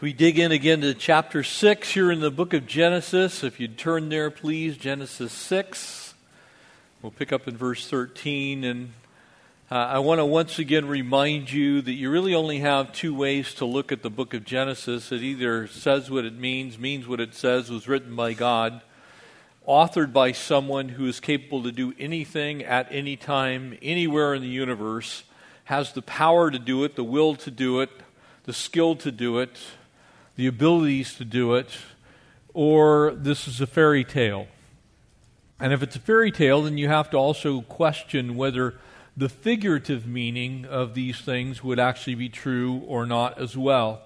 We dig in again to chapter 6 here in the book of Genesis. If you'd turn there, please, Genesis 6. We'll pick up in verse 13. And uh, I want to once again remind you that you really only have two ways to look at the book of Genesis. It either says what it means, means what it says, was written by God, authored by someone who is capable to do anything at any time, anywhere in the universe, has the power to do it, the will to do it, the skill to do it the abilities to do it, or this is a fairy tale. And if it's a fairy tale, then you have to also question whether the figurative meaning of these things would actually be true or not as well.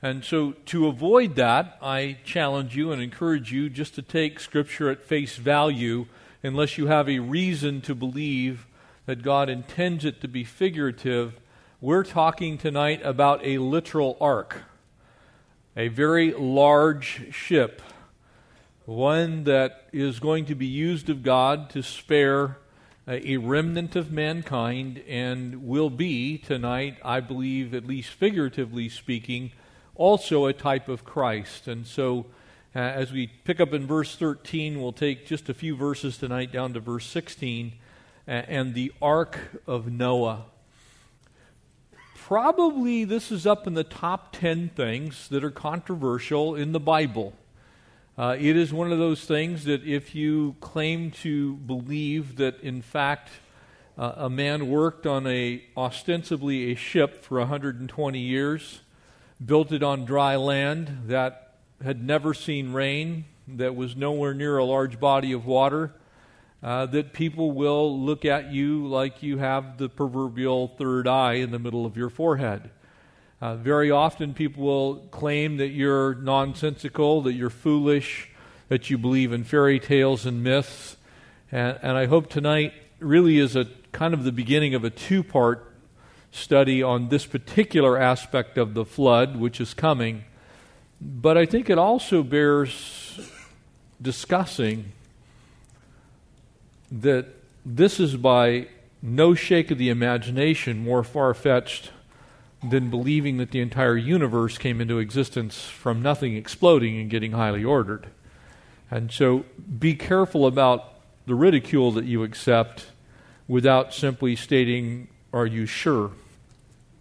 And so, to avoid that, I challenge you and encourage you just to take Scripture at face value unless you have a reason to believe that God intends it to be figurative. We're talking tonight about a literal ark a very large ship, one that is going to be used of God to spare a remnant of mankind and will be tonight, I believe, at least figuratively speaking, also a type of Christ. And so, uh, as we pick up in verse 13, we'll take just a few verses tonight down to verse 16 uh, and the Ark of Noah probably this is up in the top 10 things that are controversial in the Bible. Uh, it is one of those things that if you claim to believe that, in fact, uh, a man worked on a ostensibly a ship for 120 years, built it on dry land that had never seen rain, that was nowhere near a large body of water, uh, that people will look at you like you have the proverbial third eye in the middle of your forehead. Uh, very often, people will claim that you're nonsensical, that you're foolish, that you believe in fairy tales and myths. And, and I hope tonight really is a kind of the beginning of a two part study on this particular aspect of the flood, which is coming. But I think it also bears discussing that this is by no shake of the imagination more far fetched than believing that the entire universe came into existence from nothing exploding and getting highly ordered. And so be careful about the ridicule that you accept without simply stating, Are you sure?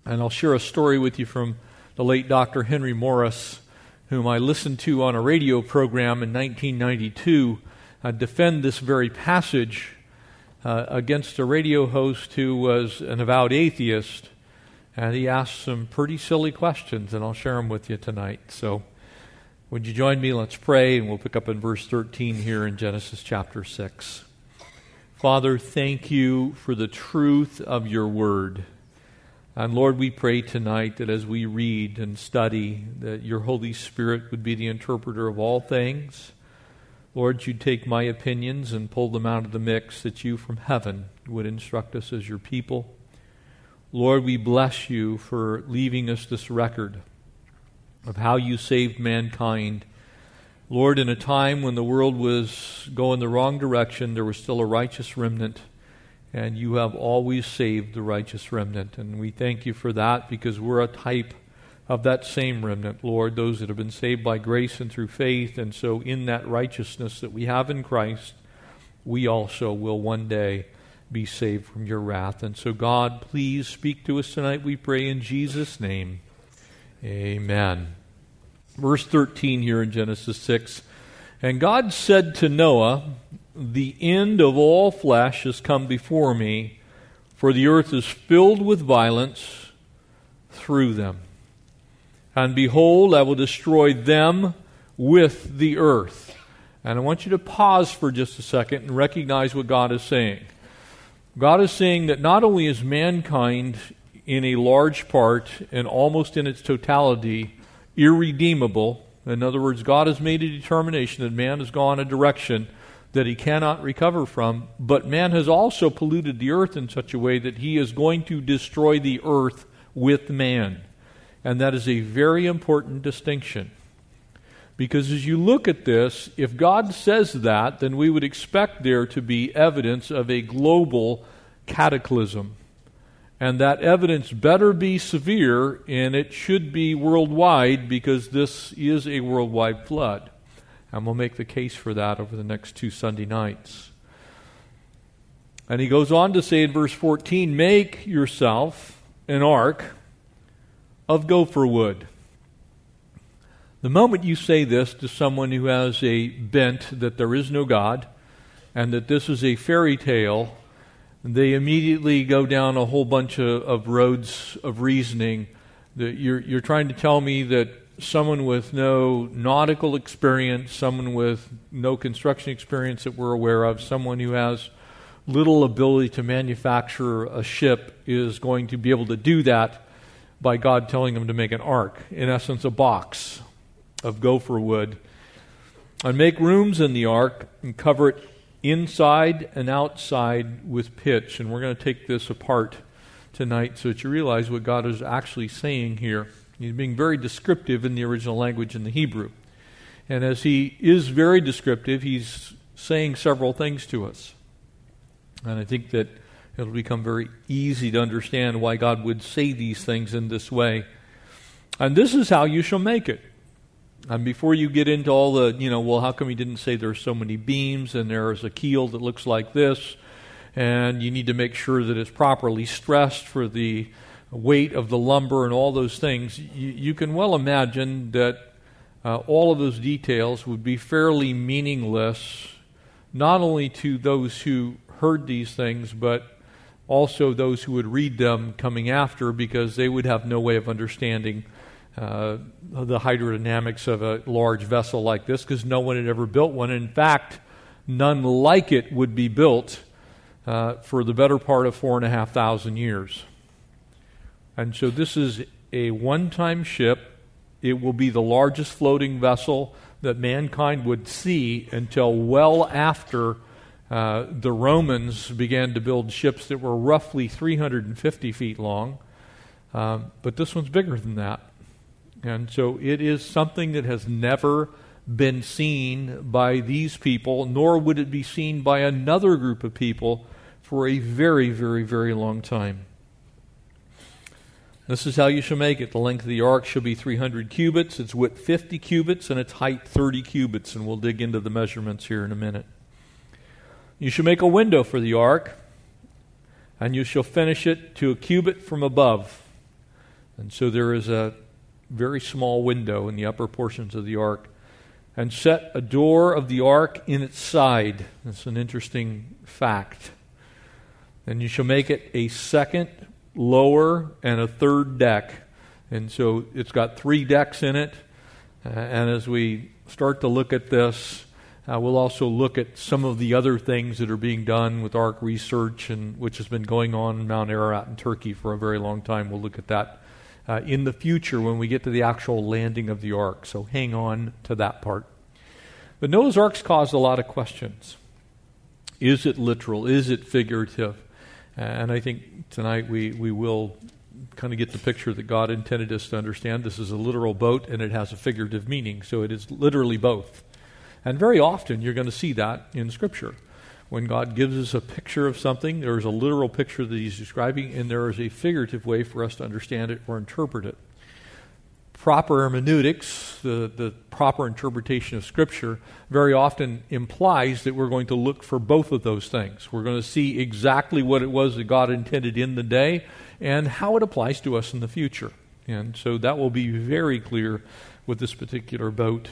And I'll share a story with you from the late Dr. Henry Morris, whom I listened to on a radio program in 1992 uh, defend this very passage uh, against a radio host who was an avowed atheist. And he asked some pretty silly questions, and I'll share them with you tonight. So, would you join me? Let's pray, and we'll pick up in verse 13 here in Genesis chapter 6. Father, thank you for the truth of your word. And Lord, we pray tonight that as we read and study, that your Holy Spirit would be the interpreter of all things Lord, you'd take my opinions and pull them out of the mix, that you from heaven would instruct us as your people. Lord, we bless you for leaving us this record of how you saved mankind. Lord, in a time when the world was going the wrong direction, there was still a righteous remnant, and you have always saved the righteous remnant. And we thank you for that because we're a type of that same remnant, Lord, those that have been saved by grace and through faith. And so, in that righteousness that we have in Christ, we also will one day be saved from your wrath. And so, God, please speak to us tonight, we pray in Jesus' name. Amen. Verse 13 here in Genesis 6 And God said to Noah, The end of all flesh has come before me, for the earth is filled with violence through them. And behold, I will destroy them with the earth. And I want you to pause for just a second and recognize what God is saying. God is saying that not only is mankind in a large part and almost in its totality irredeemable, in other words, God has made a determination that man has gone a direction that he cannot recover from, but man has also polluted the earth in such a way that he is going to destroy the earth with man. And that is a very important distinction. Because as you look at this, if God says that, then we would expect there to be evidence of a global cataclysm. And that evidence better be severe, and it should be worldwide because this is a worldwide flood. And we'll make the case for that over the next two Sunday nights. And he goes on to say in verse 14 Make yourself an ark of gopher wood. The moment you say this to someone who has a bent that there is no God and that this is a fairy tale, they immediately go down a whole bunch of, of roads of reasoning. That you're, you're trying to tell me that someone with no nautical experience, someone with no construction experience that we're aware of, someone who has little ability to manufacture a ship is going to be able to do that by God telling them to make an ark, in essence, a box of gopher wood, and make rooms in the ark and cover it inside and outside with pitch. And we're going to take this apart tonight so that you realize what God is actually saying here. He's being very descriptive in the original language in the Hebrew. And as he is very descriptive, he's saying several things to us. And I think that it'll become very easy to understand why God would say these things in this way. And this is how you shall make it. And before you get into all the, you know, well, how come he didn't say there's so many beams and there's a keel that looks like this, and you need to make sure that it's properly stressed for the weight of the lumber and all those things, you, you can well imagine that uh, all of those details would be fairly meaningless, not only to those who heard these things, but also those who would read them coming after, because they would have no way of understanding uh, the hydrodynamics of a large vessel like this because no one had ever built one. In fact, none like it would be built uh, for the better part of four and a half thousand years. And so this is a one time ship. It will be the largest floating vessel that mankind would see until well after uh, the Romans began to build ships that were roughly 350 feet long. Um, but this one's bigger than that. And so it is something that has never been seen by these people, nor would it be seen by another group of people for a very, very, very long time. This is how you shall make it. The length of the ark shall be 300 cubits, its width 50 cubits, and its height 30 cubits. And we'll dig into the measurements here in a minute. You shall make a window for the ark, and you shall finish it to a cubit from above. And so there is a very small window in the upper portions of the ark, and set a door of the ark in its side. That's an interesting fact. And you shall make it a second, lower, and a third deck. And so it's got three decks in it. Uh, and as we start to look at this, uh, we'll also look at some of the other things that are being done with ARK research, and which has been going on in Mount Ararat in Turkey for a very long time. We'll look at that uh, in the future when we get to the actual landing of the ark. So hang on to that part. But Noah's arks caused a lot of questions. Is it literal? Is it figurative? And I think tonight we, we will kind of get the picture that God intended us to understand. This is a literal boat and it has a figurative meaning. So it is literally both. And very often you're going to see that in Scripture. When God gives us a picture of something, there's a literal picture that He's describing, and there is a figurative way for us to understand it or interpret it. Proper hermeneutics, the, the proper interpretation of Scripture, very often implies that we're going to look for both of those things. We're going to see exactly what it was that God intended in the day and how it applies to us in the future. And so that will be very clear with this particular boat.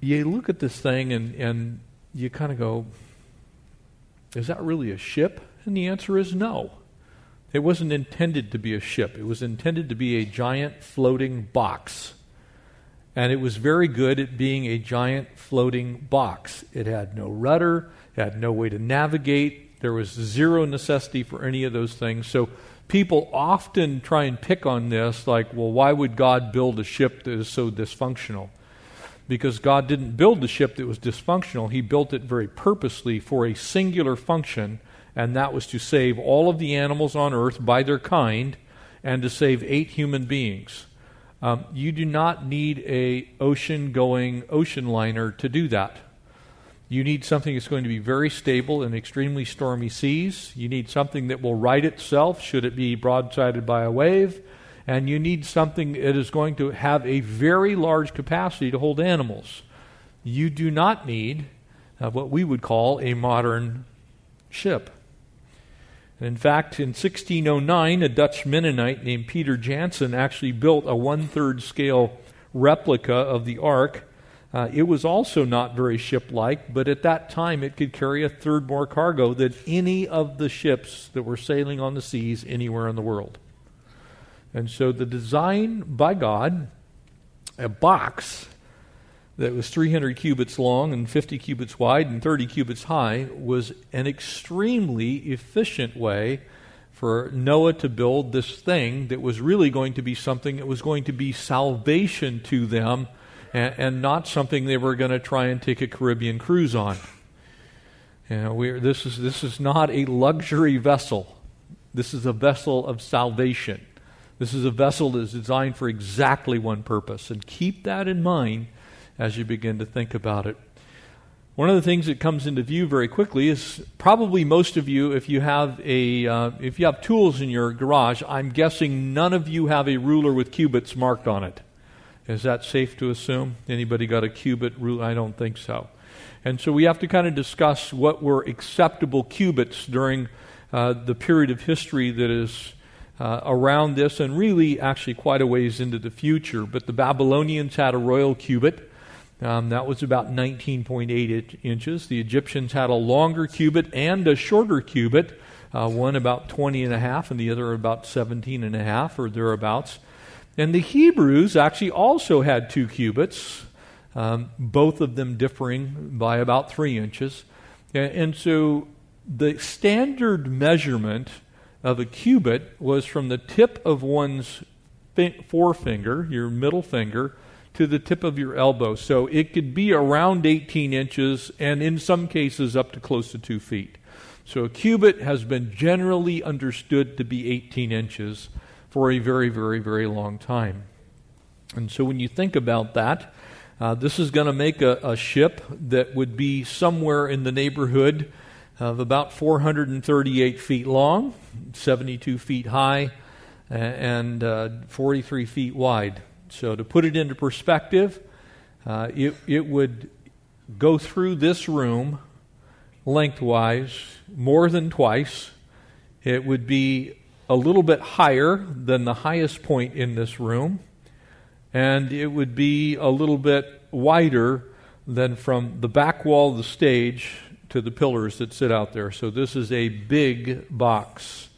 You look at this thing and, and you kind of go, is that really a ship? And the answer is no. It wasn't intended to be a ship, it was intended to be a giant floating box. And it was very good at being a giant floating box. It had no rudder, it had no way to navigate, there was zero necessity for any of those things. So people often try and pick on this, like, well, why would God build a ship that is so dysfunctional? Because God didn't build the ship that was dysfunctional. He built it very purposely for a singular function, and that was to save all of the animals on earth by their kind and to save eight human beings. Um, you do not need a ocean going ocean liner to do that. You need something that's going to be very stable in extremely stormy seas. You need something that will right itself should it be broadsided by a wave. And you need something that is going to have a very large capacity to hold animals. You do not need uh, what we would call a modern ship. In fact, in 1609, a Dutch Mennonite named Peter Jansen actually built a one third scale replica of the ark. Uh, it was also not very ship like, but at that time it could carry a third more cargo than any of the ships that were sailing on the seas anywhere in the world. And so the design by God, a box that was 300 cubits long and 50 cubits wide and 30 cubits high was an extremely efficient way for Noah to build this thing that was really going to be something that was going to be salvation to them and, and not something they were going to try and take a Caribbean cruise on. You know, this, is, this is not a luxury vessel. This is a vessel of salvation. This is a vessel that is designed for exactly one purpose. And keep that in mind as you begin to think about it. One of the things that comes into view very quickly is probably most of you, if you have a, uh, if you have tools in your garage, I'm guessing none of you have a ruler with cubits marked on it. Is that safe to assume? Anybody got a cubit ruler? I don't think so. And so we have to kind of discuss what were acceptable cubits during uh, the period of history that is uh, around this, and really actually quite a ways into the future. But the Babylonians had a royal cubit. Um, that was about 19.8 inches. The Egyptians had a longer cubit and a shorter cubit, uh, one about 20 and a half and the other about 17 and a half or thereabouts. And the Hebrews actually also had two cubits, um, both of them differing by about three inches. And, and so the standard measurement of a cubit was from the tip of one's forefinger, your middle finger, to the tip of your elbow. So it could be around 18 inches and in some cases up to close to two feet. So a cubit has been generally understood to be 18 inches for a very, very, very long time. And so when you think about that, uh, this is going to make a, a, ship that would be somewhere in the neighborhood of about 438 feet long, 72 feet high, and uh, 43 feet wide. So, to put it into perspective, uh, it, it would go through this room lengthwise more than twice. It would be a little bit higher than the highest point in this room, and it would be a little bit wider than from the back wall of the stage to the pillars that sit out there. So, this is a big box.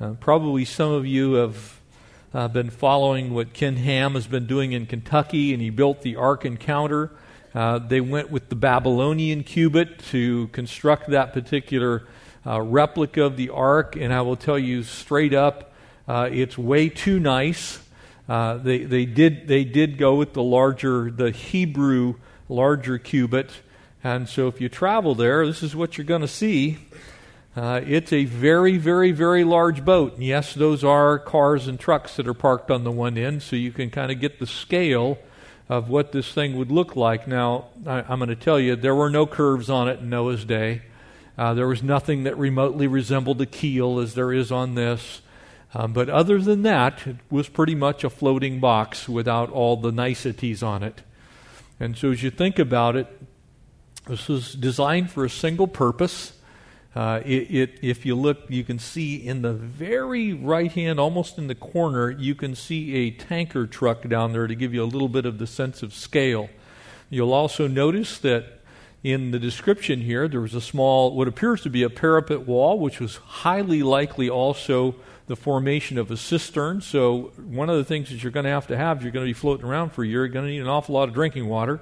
Uh, probably some of you have uh, been following what Ken Ham has been doing in Kentucky, and he built the Ark Encounter. Uh, they went with the Babylonian cubit to construct that particular uh, replica of the Ark, and I will tell you straight up, uh, it's way too nice. Uh, they, they, did, they did go with the larger, the Hebrew larger cubit, and so if you travel there, this is what you're going to see. Uh, it's a very, very, very large boat. And yes, those are cars and trucks that are parked on the one end, so you can kind of get the scale of what this thing would look like. Now, I, am going to tell you, there were no curves on it in Noah's day. Uh, there was nothing that remotely resembled a keel as there is on this. Um, but other than that, it was pretty much a floating box without all the niceties on it. And so as you think about it, this was designed for a single purpose. Uh, it, it, if you look, you can see in the very right hand, almost in the corner, you can see a tanker truck down there to give you a little bit of the sense of scale. You'll also notice that in the description here, there was a small, what appears to be a parapet wall, which was highly likely also the formation of a cistern. So, one of the things that you're going to have to have, you're going to be floating around for a year, you're going to need an awful lot of drinking water.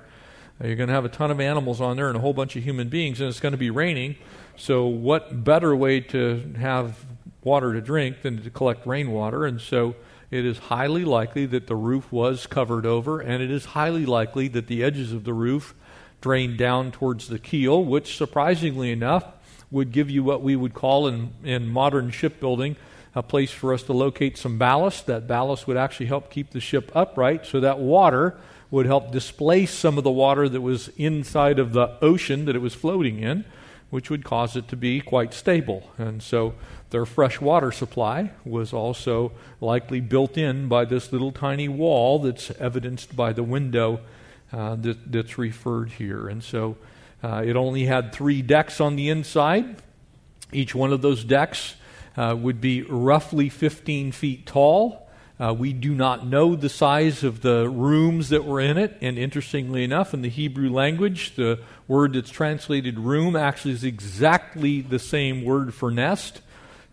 You're going to have a ton of animals on there and a whole bunch of human beings, and it's going to be raining. So, what better way to have water to drink than to collect rainwater? And so, it is highly likely that the roof was covered over, and it is highly likely that the edges of the roof drained down towards the keel, which, surprisingly enough, would give you what we would call in, in modern shipbuilding a place for us to locate some ballast. That ballast would actually help keep the ship upright so that water would help displace some of the water that was inside of the ocean that it was floating in, which would cause it to be quite stable. And so their fresh water supply was also likely built in by this little tiny wall that's evidenced by the window uh, that, that's referred here. And so uh, it only had three decks on the inside. Each one of those decks uh, would be roughly 15 feet tall. Uh, we do not know the size of the rooms that were in it, and interestingly enough, in the Hebrew language, the word that's translated room actually is exactly the same word for nest.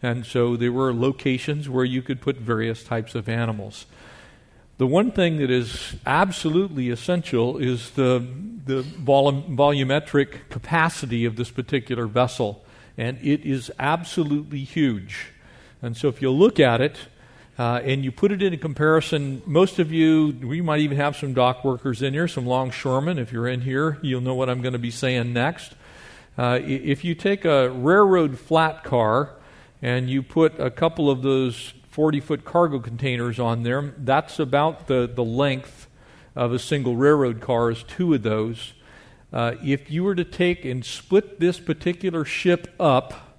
And so there were locations where you could put various types of animals. The one thing that is absolutely essential is the, the volumetric capacity of this particular vessel, and it is absolutely huge. And so if you look at it, uh, and you put it in a comparison, most of you, we might even have some dock workers in here, some longshoremen. If you're in here, you'll know what I'm going to be saying next. Uh, if you take a railroad flat car and you put a couple of those 40 foot cargo containers on there, that's about the, the length of a single railroad car, is two of those. Uh, if you were to take and split this particular ship up,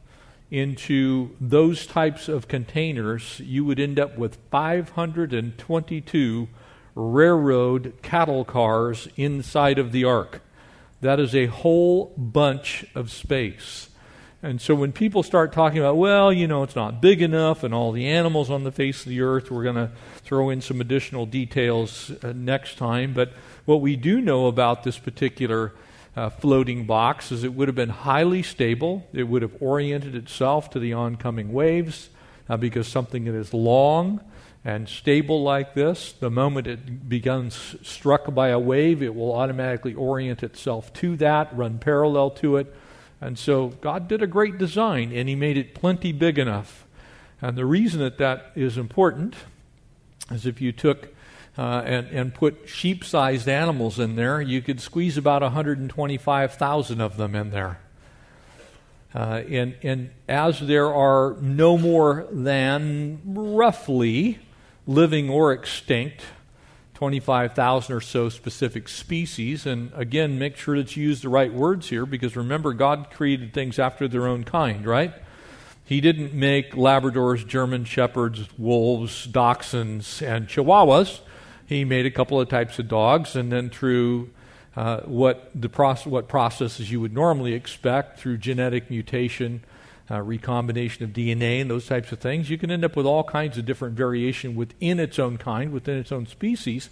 into those types of containers, you would end up with 522 railroad cattle cars inside of the ark. That is a whole bunch of space. And so when people start talking about, well, you know, it's not big enough and all the animals on the face of the earth, we're going to throw in some additional details uh, next time. But what we do know about this particular uh, floating box is it would have been highly stable. It would have oriented itself to the oncoming waves uh, because something that is long and stable like this, the moment it becomes struck by a wave, it will automatically orient itself to that, run parallel to it. And so God did a great design and He made it plenty big enough. And the reason that that is important is if you took uh, and, and put sheep sized animals in there, you could squeeze about 125,000 of them in there. Uh, and, and as there are no more than roughly living or extinct 25,000 or so specific species, and again, make sure that you use the right words here because remember, God created things after their own kind, right? He didn't make Labradors, German Shepherds, wolves, dachshunds, and Chihuahuas he made a couple of types of dogs, and then through uh, what the process, what processes you would normally expect through genetic mutation, uh, recombination of DNA, and those types of things, you can end up with all kinds of different variation within its own kind, within its own species.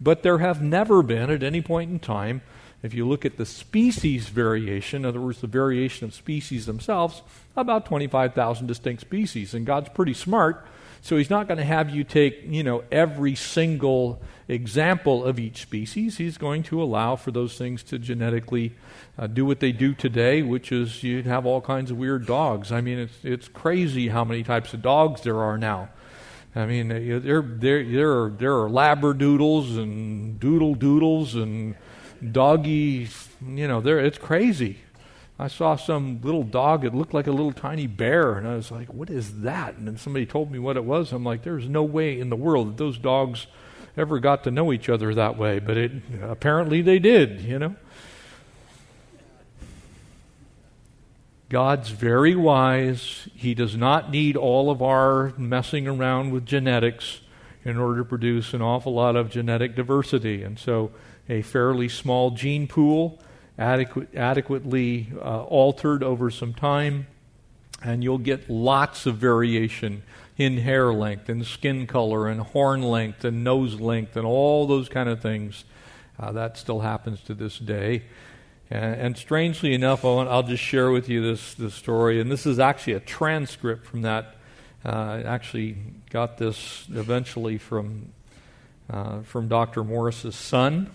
But there have never been, at any point in time, if you look at the species variation, in other words, the variation of species themselves, about 25,000 distinct species. And God's pretty smart so he's not going to have you take, you know, every single example of each species. He's going to allow for those things to genetically uh, do what they do today, which is you'd have all kinds of weird dogs. I mean, it's it's crazy how many types of dogs there are now. I mean, uh, there there there are there are labradoodles and doodle doodles and doggy. You know, it's crazy. I saw some little dog that looked like a little tiny bear, and I was like, what is that? And then somebody told me what it was. I'm like, there's no way in the world that those dogs ever got to know each other that way, but it apparently they did, you know. God's very wise. He does not need all of our messing around with genetics in order to produce an awful lot of genetic diversity. And so, a fairly small gene pool adequate, adequately uh, altered over some time, and you'll get lots of variation in hair length and skin color and horn length and nose length and all those kind of things. Uh, that still happens to this day. And, and strangely enough, I'll, I'll, just share with you this, this story. And this is actually a transcript from that. Uh, I actually got this eventually from, uh, from Dr. Morris's son.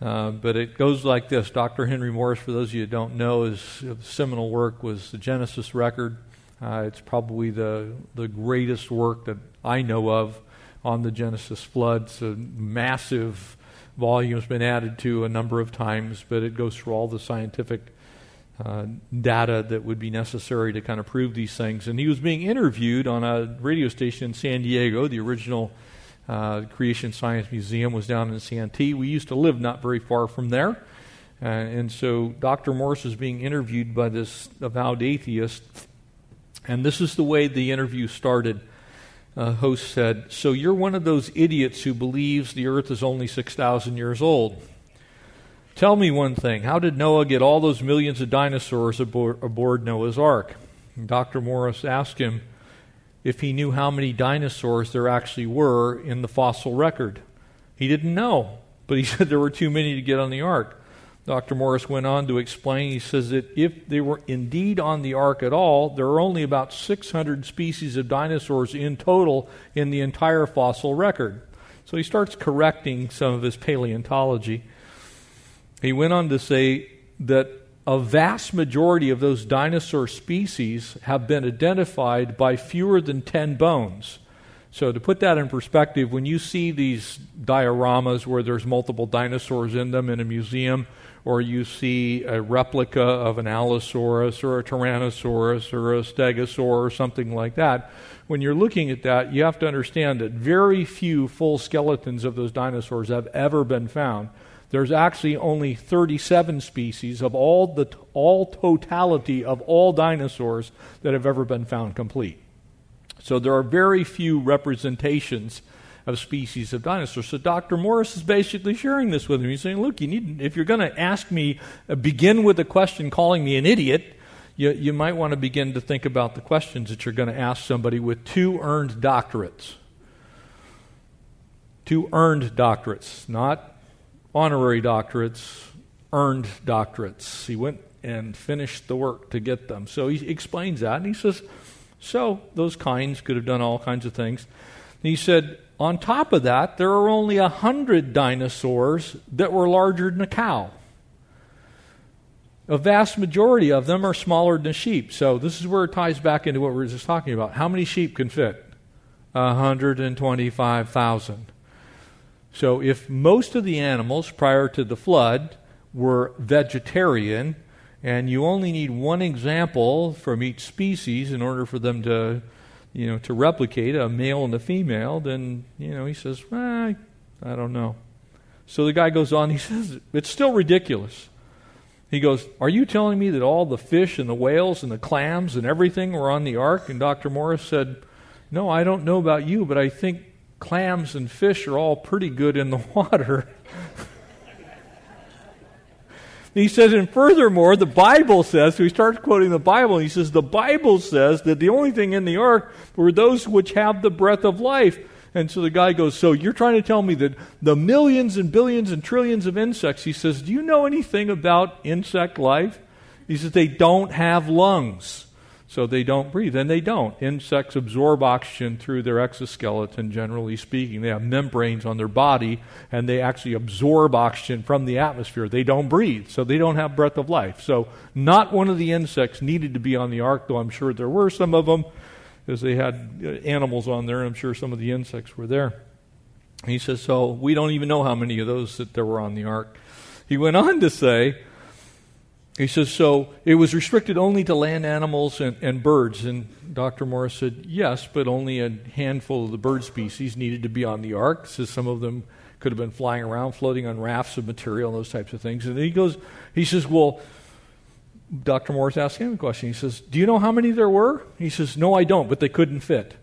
Uh, but it goes like this Dr. Henry Morris, for those of you who don't know, his seminal work was the Genesis record. Uh, it's probably the, the greatest work that I know of on the Genesis flood. It's a massive volume, has been added to a number of times, but it goes through all the scientific uh, data that would be necessary to kind of prove these things. And he was being interviewed on a radio station in San Diego, the original Uh, Creation Science Museum was down in Santee. We used to live not very far from there. Uh, and so Dr. Morris is being interviewed by this avowed atheist. And this is the way the interview started. Uh, host said, So you're one of those idiots who believes the earth is only 6,000 years old. Tell me one thing. How did Noah get all those millions of dinosaurs aboard, aboard Noah's Ark? And Dr. Morris asked him if he knew how many dinosaurs there actually were in the fossil record. He didn't know, but he said there were too many to get on the ark. Dr. Morris went on to explain, he says that if they were indeed on the ark at all, there are only about 600 species of dinosaurs in total in the entire fossil record. So he starts correcting some of his paleontology. He went on to say that a vast majority of those dinosaur species have been identified by fewer than 10 bones. So, to put that in perspective, when you see these dioramas where there's multiple dinosaurs in them in a museum, or you see a replica of an Allosaurus or a Tyrannosaurus or a Stegosaur or something like that, when you're looking at that, you have to understand that very few full skeletons of those dinosaurs have ever been found. There's actually only 37 species of all the all totality of all dinosaurs that have ever been found complete. So there are very few representations of species of dinosaurs. So Dr. Morris is basically sharing this with me. He's saying, look, you need, if you're going to ask me, uh, begin with a question calling me an idiot, you, you might want to begin to think about the questions that you're going to ask somebody with two earned doctorates. Two earned doctorates, not honorary doctorates, earned doctorates. He went and finished the work to get them. So he explains that, and he says, so those kinds could have done all kinds of things. And he said, on top of that, there are only a hundred dinosaurs that were larger than a cow. A vast majority of them are smaller than a sheep. So this is where it ties back into what we were just talking about. How many sheep can fit? 125,000. So if most of the animals prior to the flood were vegetarian, and you only need one example from each species in order for them to you know, to replicate a male and a female, then, you know, he says, I, I don't know. So the guy goes on, he says, it's still ridiculous. He goes, Are you telling me that all the fish and the whales and the clams and everything were on the ark? And Dr. Morris said, No, I don't know about you, but I think clams and fish are all pretty good in the water. He says, and furthermore, the Bible says, so he starts quoting the Bible, and he says, the Bible says that the only thing in the ark were those which have the breath of life. And so the guy goes, So you're trying to tell me that the millions and billions and trillions of insects, he says, Do you know anything about insect life? He says, They don't have lungs so they don't breathe. And they don't. Insects absorb oxygen through their exoskeleton, generally speaking. They have membranes on their body, and they actually absorb oxygen from the atmosphere. They don't breathe, so they don't have breath of life. So, not one of the insects needed to be on the ark, though I'm sure there were some of them, because they had uh, animals on there, and I'm sure some of the insects were there. He says, So we don't even know how many of those that there were on the ark. He went on to say, he says, so it was restricted only to land animals and, and, birds. And Dr. Morris said, yes, but only a handful of the bird species needed to be on the ark. Says some of them could have been flying around, floating on rafts of material, and those types of things. And he goes, he says, well, Dr. Morris asked him a question. He says, do you know how many there were? He says, no, I don't, but they couldn't fit.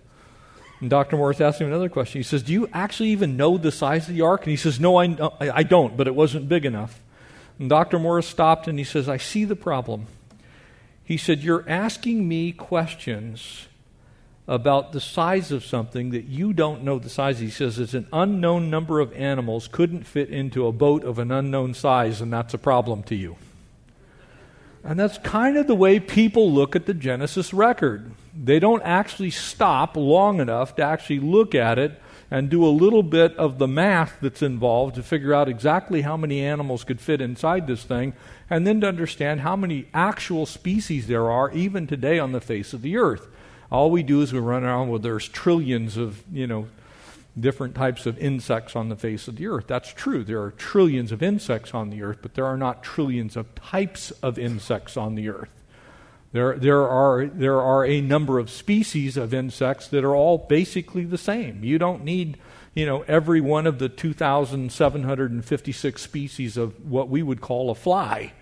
And Dr. Morris asked him another question. He says, do you actually even know the size of the ark? And he says, no, I, I don't, but it wasn't big enough. And Dr. Morris stopped and he says, I see the problem. He said, You're asking me questions about the size of something that you don't know the size. Of. He says it's an unknown number of animals couldn't fit into a boat of an unknown size, and that's a problem to you. And that's kind of the way people look at the Genesis record. They don't actually stop long enough to actually look at it and do a little bit of the math that's involved to figure out exactly how many animals could fit inside this thing, and then to understand how many actual species there are even today on the face of the earth. All we do is we run around with there's trillions of, you know, different types of insects on the face of the earth. That's true. There are trillions of insects on the earth, but there are not trillions of types of insects on the earth. There, there, are, there are a number of species of insects that are all basically the same. You don't need you know, every one of the 2,756 species of what we would call a fly.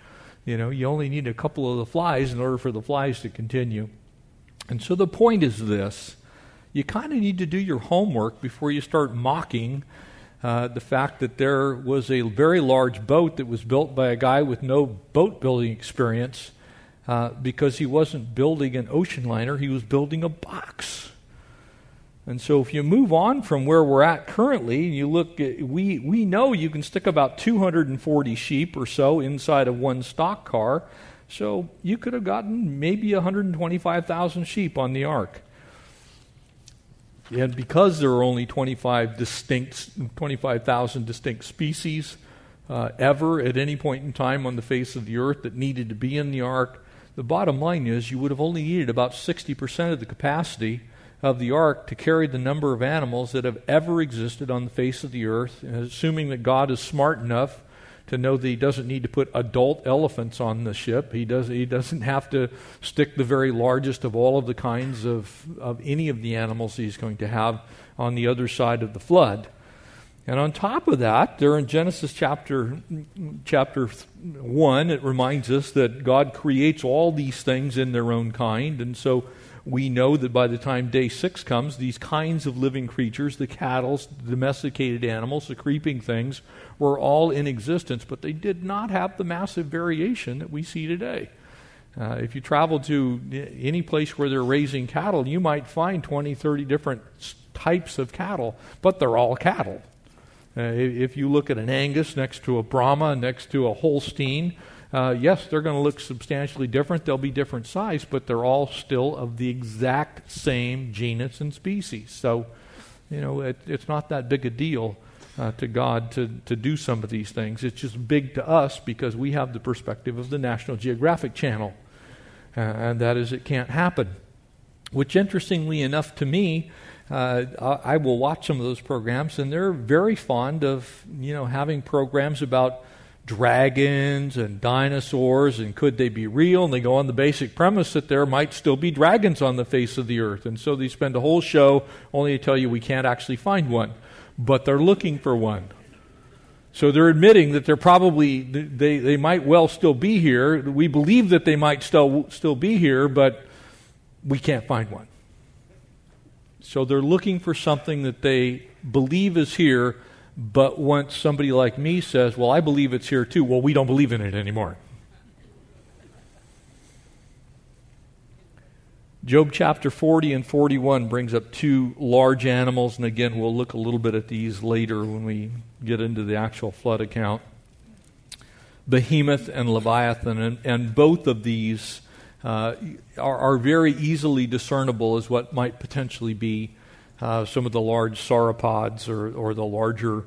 You know, you only need a couple of the flies in order for the flies to continue. And so the point is this you kind of need to do your homework before you start mocking uh, the fact that there was a very large boat that was built by a guy with no boat building experience uh, because he wasn't building an ocean liner, he was building a box. And so if you move on from where we're at currently, and you look at, we, we know you can stick about 240 sheep or so inside of one stock car. So you could have gotten maybe 125,000 sheep on the ark. And because there are only 25 distinct, 25,000 distinct species uh, ever at any point in time on the face of the earth that needed to be in the ark, the bottom line is you would have only needed about 60% of the capacity of the ark to carry the number of animals that have ever existed on the face of the earth, uh, assuming that God is smart enough to know that he doesn't need to put adult elephants on the ship. He, does, he doesn't have to stick the very largest of all of the kinds of, of any of the animals he's going to have on the other side of the flood. And on top of that, there in Genesis chapter, chapter 1, it reminds us that God creates all these things in their own kind. And so we know that by the time day six comes, these kinds of living creatures, the cattle, the domesticated animals, the creeping things, were all in existence, but they did not have the massive variation that we see today. Uh, if you travel to any place where they're raising cattle, you might find 20, 30 different types of cattle, but they're all cattle. Uh, if you look at an Angus next to a Brahma, next to a Holstein, uh, yes, they're going to look substantially different. They'll be different size, but they're all still of the exact same genus and species. So, you know, it, it's not that big a deal uh, to God to, to do some of these things. It's just big to us because we have the perspective of the National Geographic Channel, uh, and that is it can't happen. Which, interestingly enough to me, uh, I will watch some of those programs, and they're very fond of you know having programs about dragons and dinosaurs and could they be real? And they go on the basic premise that there might still be dragons on the face of the earth. And so they spend a whole show only to tell you we can't actually find one, but they're looking for one. So they're admitting that they're probably, they, they might well still be here. We believe that they might still, still be here, but we can't find one. So they're looking for something that they believe is here, but once somebody like me says, Well, I believe it's here too, well, we don't believe in it anymore. Job chapter 40 and 41 brings up two large animals, and again, we'll look a little bit at these later when we get into the actual flood account. Behemoth and Leviathan, and, and both of these uh, are, are, very easily discernible as what might potentially be uh, some of the large sauropods or, or the larger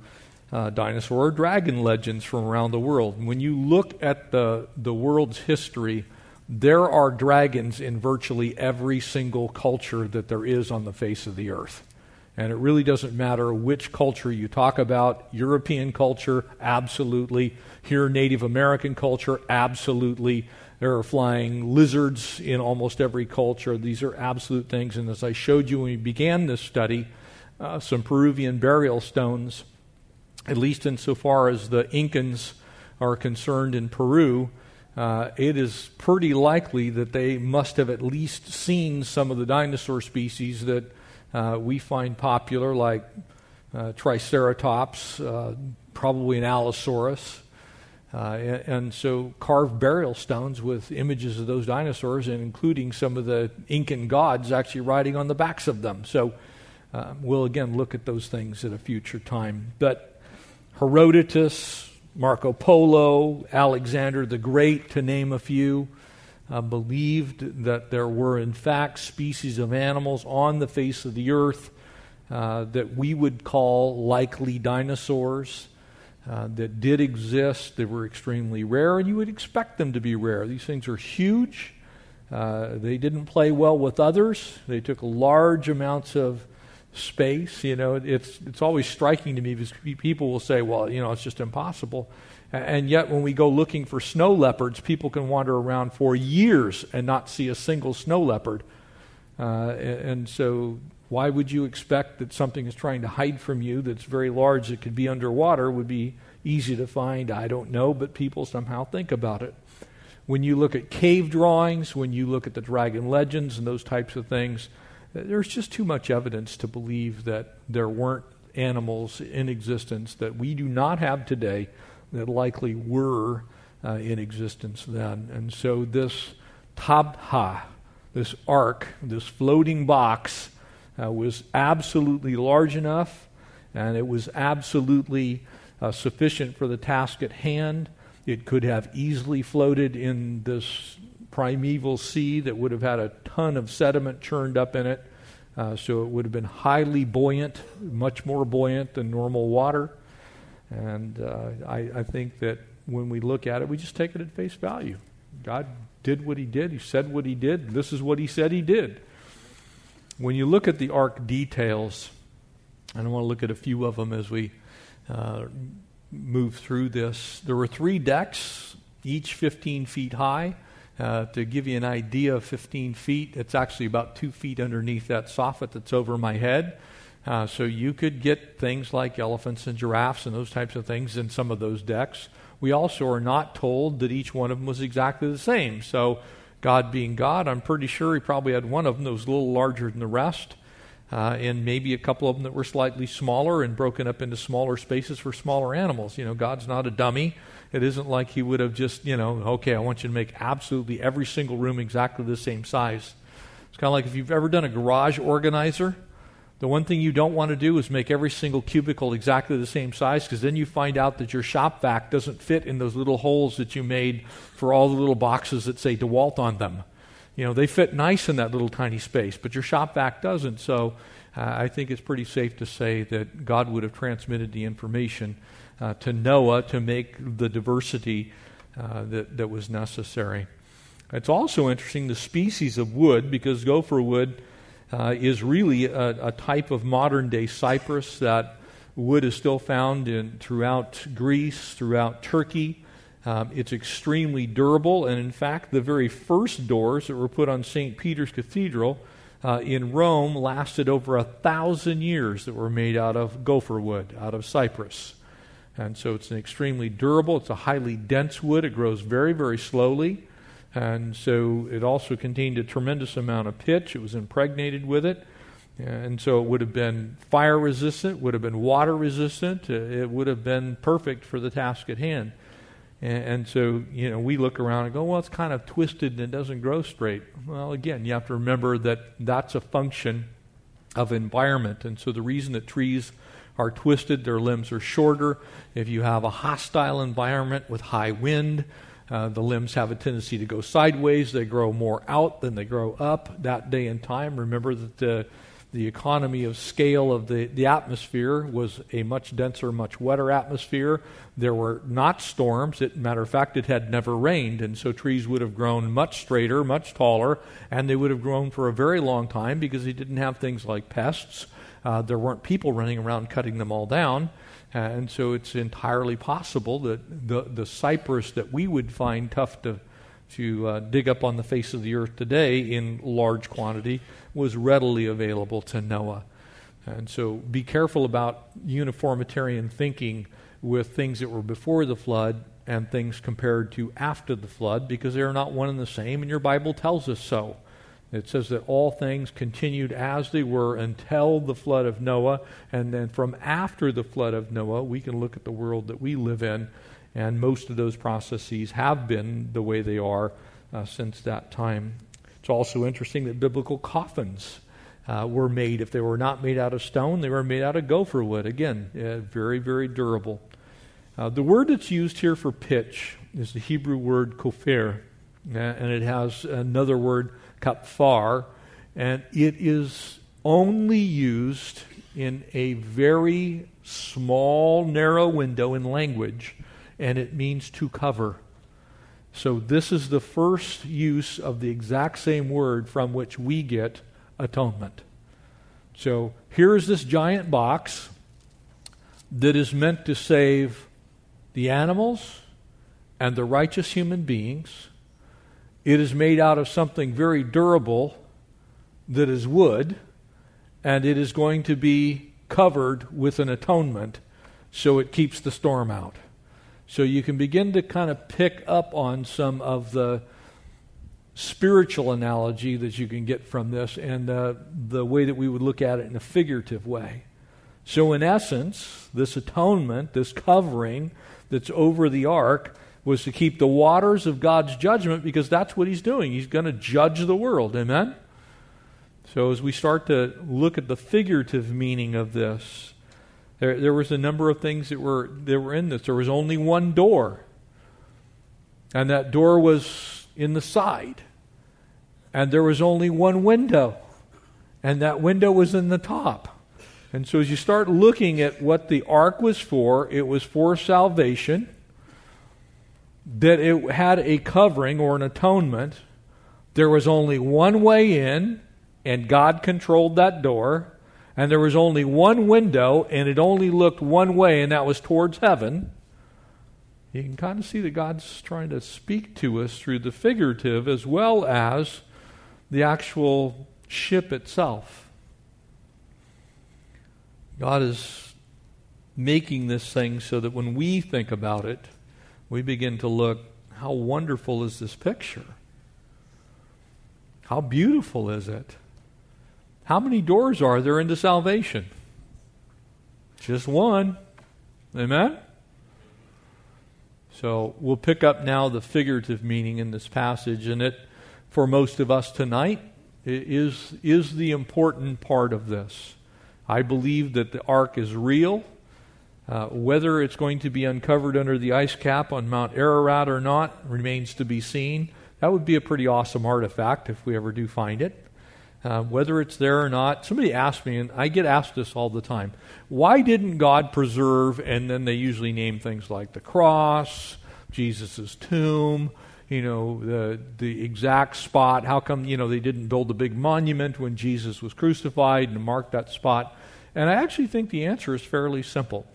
uh, dinosaur or dragon legends from around the world. When you look at the, the world's history, there are dragons in virtually every single culture that there is on the face of the earth. And it really doesn't matter which culture you talk about. European culture, absolutely. Here, Native American culture, absolutely. There are flying lizards in almost every culture. These are absolute things. And as I showed you when we began this study, uh, some Peruvian burial stones, at least insofar as the Incans are concerned in Peru, uh, it is pretty likely that they must have at least seen some of the dinosaur species that uh, we find popular, like uh, Triceratops, uh, probably an Allosaurus. Uh, and, so carved burial stones with images of those dinosaurs, and including some of the Incan gods actually riding on the backs of them. So uh, we'll again look at those things at a future time. But Herodotus, Marco Polo, Alexander the Great, to name a few, uh, believed that there were, in fact, species of animals on the face of the earth uh, that we would call likely dinosaurs uh, that did exist. They were extremely rare, and you would expect them to be rare. These things are huge. Uh, they didn't play well with others. They took large amounts of space. You know, it's it's always striking to me because people will say, "Well, you know, it's just impossible." And yet, when we go looking for snow leopards, people can wander around for years and not see a single snow leopard. Uh, and so, why would you expect that something is trying to hide from you that's very large that could be underwater would be easy to find? I don't know, but people somehow think about it. When you look at cave drawings, when you look at the dragon legends and those types of things, there's just too much evidence to believe that there weren't animals in existence that we do not have today that likely were uh, in existence then. And so this tabha, this ark, this floating box, uh, was absolutely large enough and it was absolutely uh, sufficient for the task at hand. It could have easily floated in this primeval sea that would have had a ton of sediment churned up in it. Uh, so it would have been highly buoyant, much more buoyant than normal water. And uh, I, I think that when we look at it, we just take it at face value. God did what he did, he said what he did, this is what he said he did. When you look at the ark details, and I want to look at a few of them as we uh, move through this, there were three decks, each 15 feet high. Uh, to give you an idea of 15 feet, it's actually about two feet underneath that soffit that's over my head. Uh, so you could get things like elephants and giraffes and those types of things in some of those decks. We also are not told that each one of them was exactly the same. So, God being God, I'm pretty sure He probably had one of them that was a little larger than the rest, uh, and maybe a couple of them that were slightly smaller and broken up into smaller spaces for smaller animals. You know, God's not a dummy. It isn't like He would have just, you know, okay, I want you to make absolutely every single room exactly the same size. It's kind of like if you've ever done a garage organizer the one thing you don't want to do is make every single cubicle exactly the same size because then you find out that your shop vac doesn't fit in those little holes that you made for all the little boxes that say DeWalt on them. You know, they fit nice in that little tiny space, but your shop vac doesn't. So uh, I think it's pretty safe to say that God would have transmitted the information uh, to Noah to make the diversity uh, that, that was necessary. It's also interesting the species of wood because gopher wood uh, is really a, a, type of modern day cypress that wood is still found in throughout Greece, throughout Turkey. Um, it's extremely durable, and in fact, the very first doors that were put on St. Peter's Cathedral uh, in Rome lasted over a thousand years that were made out of gopher wood, out of cypress. And so it's an extremely durable, it's a highly dense wood. It grows very, very slowly. And so it also contained a tremendous amount of pitch. It was impregnated with it. And so it would have been fire resistant, would have been water resistant. Uh, it would have been perfect for the task at hand. And, and, so, you know, we look around and go, well, it's kind of twisted and it doesn't grow straight. Well, again, you have to remember that that's a function of environment. And so the reason that trees are twisted, their limbs are shorter. If you have a hostile environment with high wind, uh, the limbs have a tendency to go sideways. They grow more out than they grow up that day and time. Remember that the, the economy of scale of the, the atmosphere was a much denser, much wetter atmosphere. There were not storms. It, matter of fact, it had never rained, and so trees would have grown much straighter, much taller, and they would have grown for a very long time because they didn't have things like pests. Uh, there weren't people running around cutting them all down. And so it's entirely possible that the, the cypress that we would find tough to, to uh, dig up on the face of the earth today in large quantity was readily available to Noah. And so be careful about uniformitarian thinking with things that were before the flood and things compared to after the flood because they are not one and the same, and your Bible tells us so. It says that all things continued as they were until the flood of Noah. And then from after the flood of Noah, we can look at the world that we live in. And most of those processes have been the way they are uh, since that time. It's also interesting that biblical coffins uh, were made. If they were not made out of stone, they were made out of gopher wood. Again, uh, very, very durable. Uh, the word that's used here for pitch is the Hebrew word kofer. Uh, and it has another word kapfar, and it is only used in a very small, narrow window in language, and it means to cover. So, this is the first use of the exact same word from which we get atonement. So, here is this giant box that is meant to save the animals, and the righteous human beings. It is made out of something very durable that is wood, and it is going to be covered with an atonement so it keeps the storm out. So you can begin to kind of pick up on some of the spiritual analogy that you can get from this and uh, the way that we would look at it in a figurative way. So, in essence, this atonement, this covering that's over the ark, was to keep the waters of God's judgment because that's what He's doing. He's going to judge the world. Amen? So, as we start to look at the figurative meaning of this, there, there was a number of things that were, that were in this. There was only one door, and that door was in the side. And there was only one window, and that window was in the top. And so, as you start looking at what the ark was for, it was for salvation, that it had a covering or an atonement. There was only one way in, and God controlled that door. And there was only one window, and it only looked one way, and that was towards heaven. You can kind of see that God's trying to speak to us through the figurative as well as the actual ship itself. God is making this thing so that when we think about it, we begin to look how wonderful is this picture? How beautiful is it? How many doors are there into salvation? Just one. Amen? So we'll pick up now the figurative meaning in this passage, and it for most of us tonight is, is the important part of this. I believe that the ark is real. Uh, whether it's going to be uncovered under the ice cap on Mount Ararat or not remains to be seen. That would be a pretty awesome artifact if we ever do find it. Uh, whether it's there or not, somebody asked me, and I get asked this all the time why didn't God preserve, and then they usually name things like the cross, Jesus' tomb, you know, the, the exact spot. How come, you know, they didn't build a big monument when Jesus was crucified and mark that spot? And I actually think the answer is fairly simple.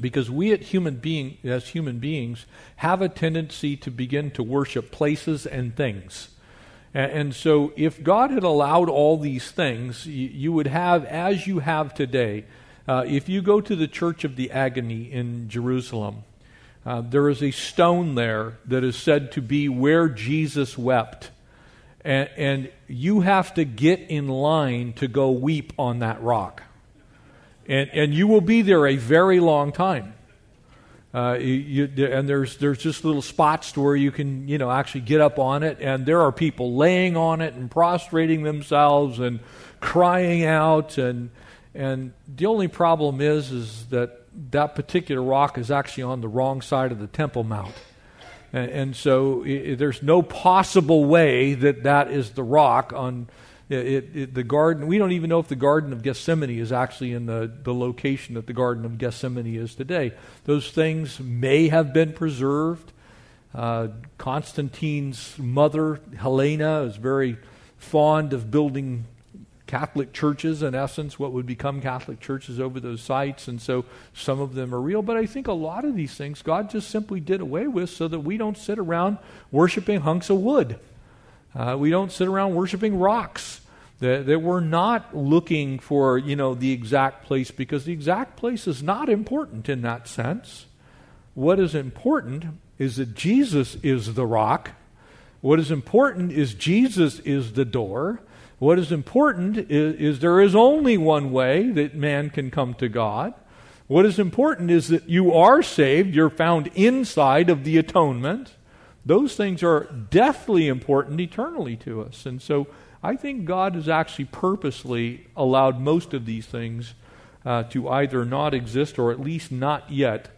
Because we at human being, as human beings have a tendency to begin to worship places and things. And, and so if God had allowed all these things, you, you would have, as you have today, uh, if you go to the Church of the Agony in Jerusalem, uh, there is a stone there that is said to be where Jesus wept. And, and, you have to get in line to go weep on that rock. And, and you will be there a very long time. Uh, you, and there's, there's just little spots where you can, you know, actually get up on it. And there are people laying on it and prostrating themselves and crying out. And, and the only problem is, is that that particular rock is actually on the wrong side of the Temple Mount. And, and so it, there's no possible way that that is the rock on it, it, the garden. We don't even know if the Garden of Gethsemane is actually in the, the location that the Garden of Gethsemane is today. Those things may have been preserved. Uh, Constantine's mother, Helena, is very fond of building Catholic churches, in essence, what would become Catholic churches over those sites. And so some of them are real. But I think a lot of these things God just simply did away with so that we don't sit around worshiping hunks of wood. Uh, we don't sit around worshiping rocks. That, that we're not looking for, you know, the exact place because the exact place is not important in that sense. What is important is that Jesus is the rock. What is important is Jesus is the door. What is important is, is, there is only one way that man can come to God. What is important is that you are saved, you're found inside of the atonement. Those things are deathly important eternally to us. And so I think God has actually purposely allowed most of these things uh, to either not exist or at least not yet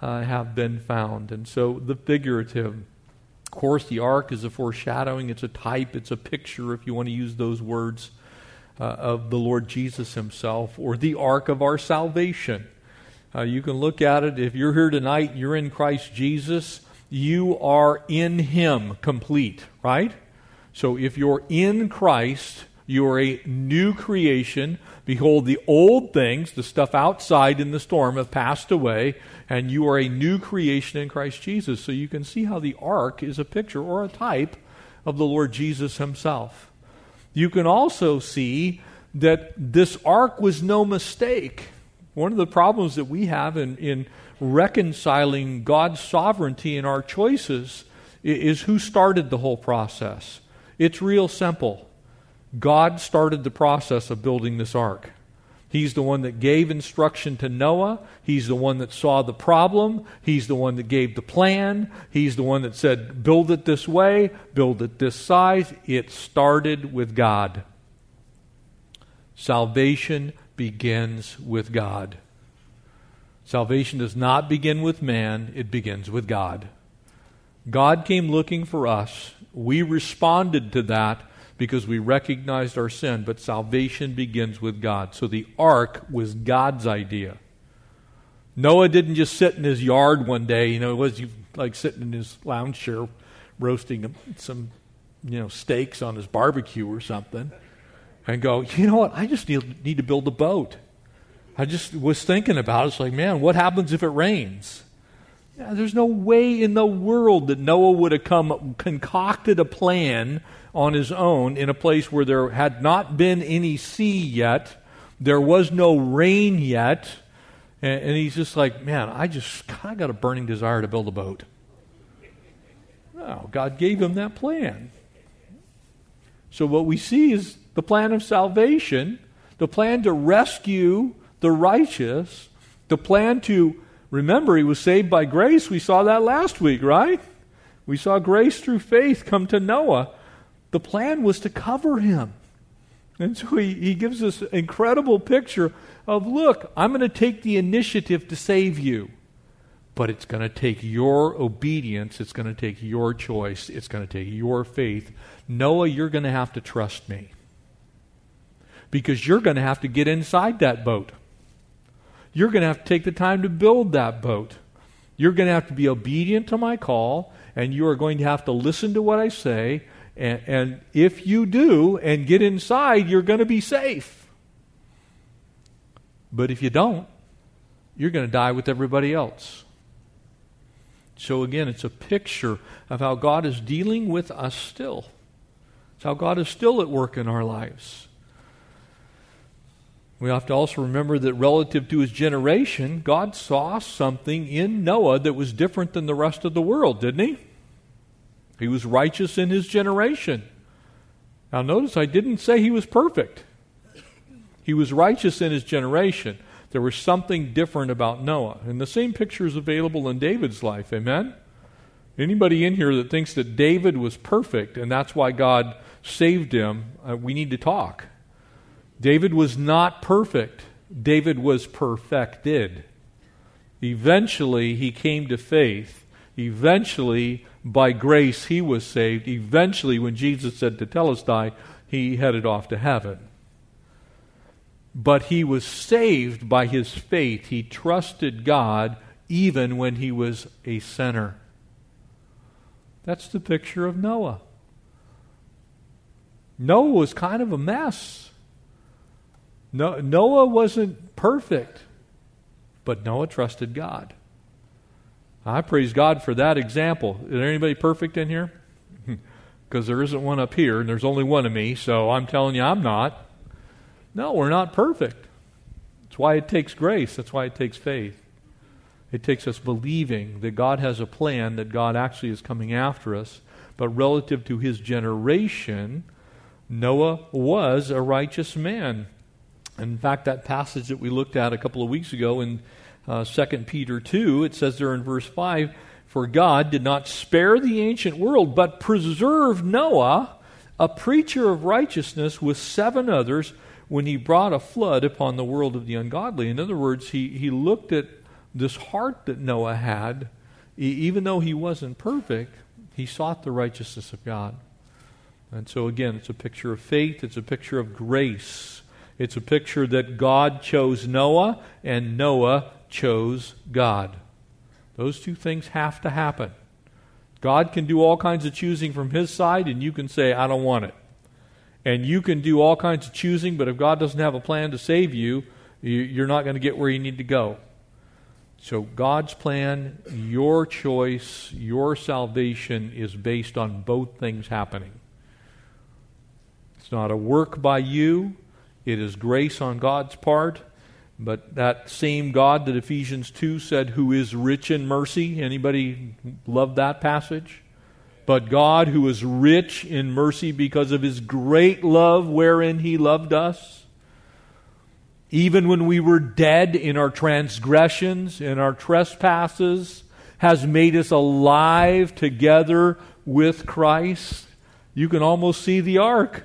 uh, have been found. And so the figurative of course, the ark is a foreshadowing, it's a type, it's a picture, if you want to use those words, uh, of the Lord Jesus himself, or the ark of our salvation. Uh, you can look at it. If you're here tonight, you're in Christ Jesus, you are in him complete, right? So if you're in Christ, You are a new creation. Behold, the old things, the stuff outside in the storm, have passed away, and you are a new creation in Christ Jesus. So you can see how the ark is a picture or a type of the Lord Jesus himself. You can also see that this ark was no mistake. One of the problems that we have in, in reconciling God's sovereignty in our choices is who started the whole process. It's real simple. God started the process of building this ark. He's the one that gave instruction to Noah. He's the one that saw the problem. He's the one that gave the plan. He's the one that said, build it this way, build it this size. It started with God. Salvation begins with God. Salvation does not begin with man, it begins with God. God came looking for us. We responded to that because we recognized our sin, but salvation begins with God. So the ark was God's idea. Noah didn't just sit in his yard one day, you know, it was like sitting in his lounge chair roasting some, you know, steaks on his barbecue or something and go, you know what, I just need, need to build a boat. I just was thinking about it. It's like, man, what happens if it rains? There's no way in the world that Noah would have come concocted a plan on his own in a place where there had not been any sea yet, there was no rain yet, and, and he's just like, man, I just kind of got a burning desire to build a boat. No, God gave him that plan. So what we see is the plan of salvation, the plan to rescue the righteous, the plan to remember he was saved by grace. We saw that last week, right? We saw grace through faith come to Noah. The plan was to cover him. And so he, he gives this incredible picture of look, I'm going to take the initiative to save you. But it's going to take your obedience. It's going to take your choice. It's going to take your faith. Noah, you're going to have to trust me. Because you're going to have to get inside that boat. You're going to have to take the time to build that boat. You're going to have to be obedient to my call, and you are going to have to listen to what I say, and, and if you do and get inside, you're going to be safe. But if you don't, you're going to die with everybody else. So, again, it's a picture of how God is dealing with us still. It's how God is still at work in our lives. We have to also remember that relative to his generation, God saw something in Noah that was different than the rest of the world, didn't he? He was righteous in his generation. Now, notice I didn't say he was perfect. He was righteous in his generation. There was something different about Noah. And the same picture is available in David's life. Amen? Anybody in here that thinks that David was perfect and that's why God saved him, uh, we need to talk. David was not perfect, David was perfected. Eventually, he came to faith. Eventually, by grace he was saved. Eventually, when Jesus said Tetelestai, he headed off to heaven. But he was saved by his faith. He trusted God even when he was a sinner. That's the picture of Noah. Noah was kind of a mess. No, Noah wasn't perfect, but Noah trusted God. I praise God for that example. Is there anybody perfect in here? Because there isn't one up here, and there's only one of me, so I'm telling you I'm not. No, we're not perfect. That's why it takes grace. That's why it takes faith. It takes us believing that God has a plan, that God actually is coming after us. But relative to his generation, Noah was a righteous man. In fact, that passage that we looked at a couple of weeks ago in uh, 2 Peter 2, it says there in verse 5 For God did not spare the ancient world, but preserved Noah, a preacher of righteousness, with seven others when he brought a flood upon the world of the ungodly. In other words, he, he looked at this heart that Noah had, even though he wasn't perfect, he sought the righteousness of God. And so, again, it's a picture of faith, it's a picture of grace. It's a picture that God chose Noah and Noah chose God. Those two things have to happen. God can do all kinds of choosing from his side, and you can say, I don't want it. And you can do all kinds of choosing, but if God doesn't have a plan to save you, you're not going to get where you need to go. So, God's plan, your choice, your salvation is based on both things happening. It's not a work by you, it is grace on God's part. But that same God that Ephesians 2 said, who is rich in mercy, anybody love that passage? But God, who is rich in mercy because of his great love wherein he loved us, even when we were dead in our transgressions and our trespasses, has made us alive together with Christ. You can almost see the ark.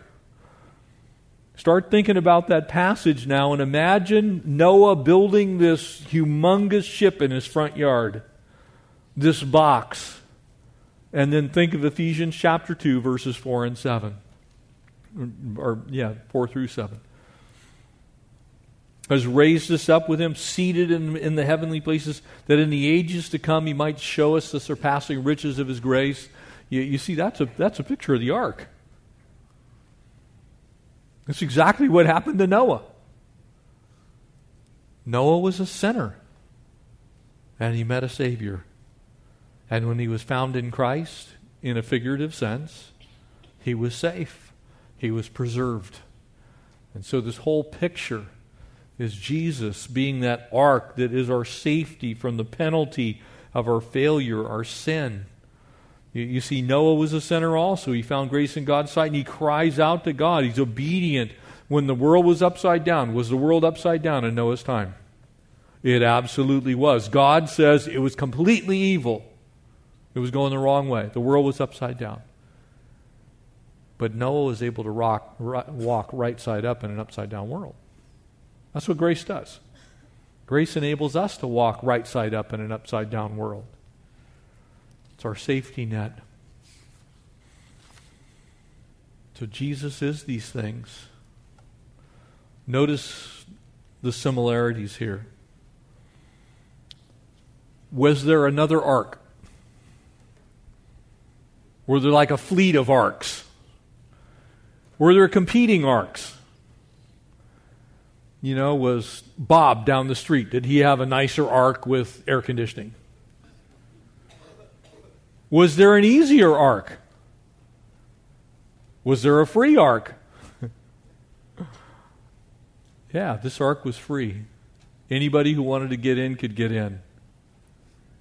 Start thinking about that passage now and imagine Noah building this humongous ship in his front yard, this box. And then think of Ephesians chapter 2, verses 4 and 7. Or, yeah, 4 through 7. Has raised us up with him, seated in, in the heavenly places, that in the ages to come he might show us the surpassing riches of his grace. You, you see, that's a, that's a picture of the ark. That's exactly what happened to Noah. Noah was a sinner, and he met a Savior. And when he was found in Christ, in a figurative sense, he was safe, he was preserved. And so, this whole picture is Jesus being that ark that is our safety from the penalty of our failure, our sin. You, you see, Noah was a sinner also. He found grace in God's sight and he cries out to God. He's obedient. When the world was upside down, was the world upside down in Noah's time? It absolutely was. God says it was completely evil. It was going the wrong way. The world was upside down. But Noah was able to rock, walk right side up in an upside down world. That's what grace does. Grace enables us to walk right side up in an upside down world. It's our safety net. So Jesus is these things. Notice the similarities here. Was there another ark? Were there like a fleet of arks? Were there competing arks? You know, was Bob down the street? Did he have a nicer ark with air conditioning? Was there an easier ark? Was there a free ark? yeah, this ark was free. Anybody who wanted to get in could get in.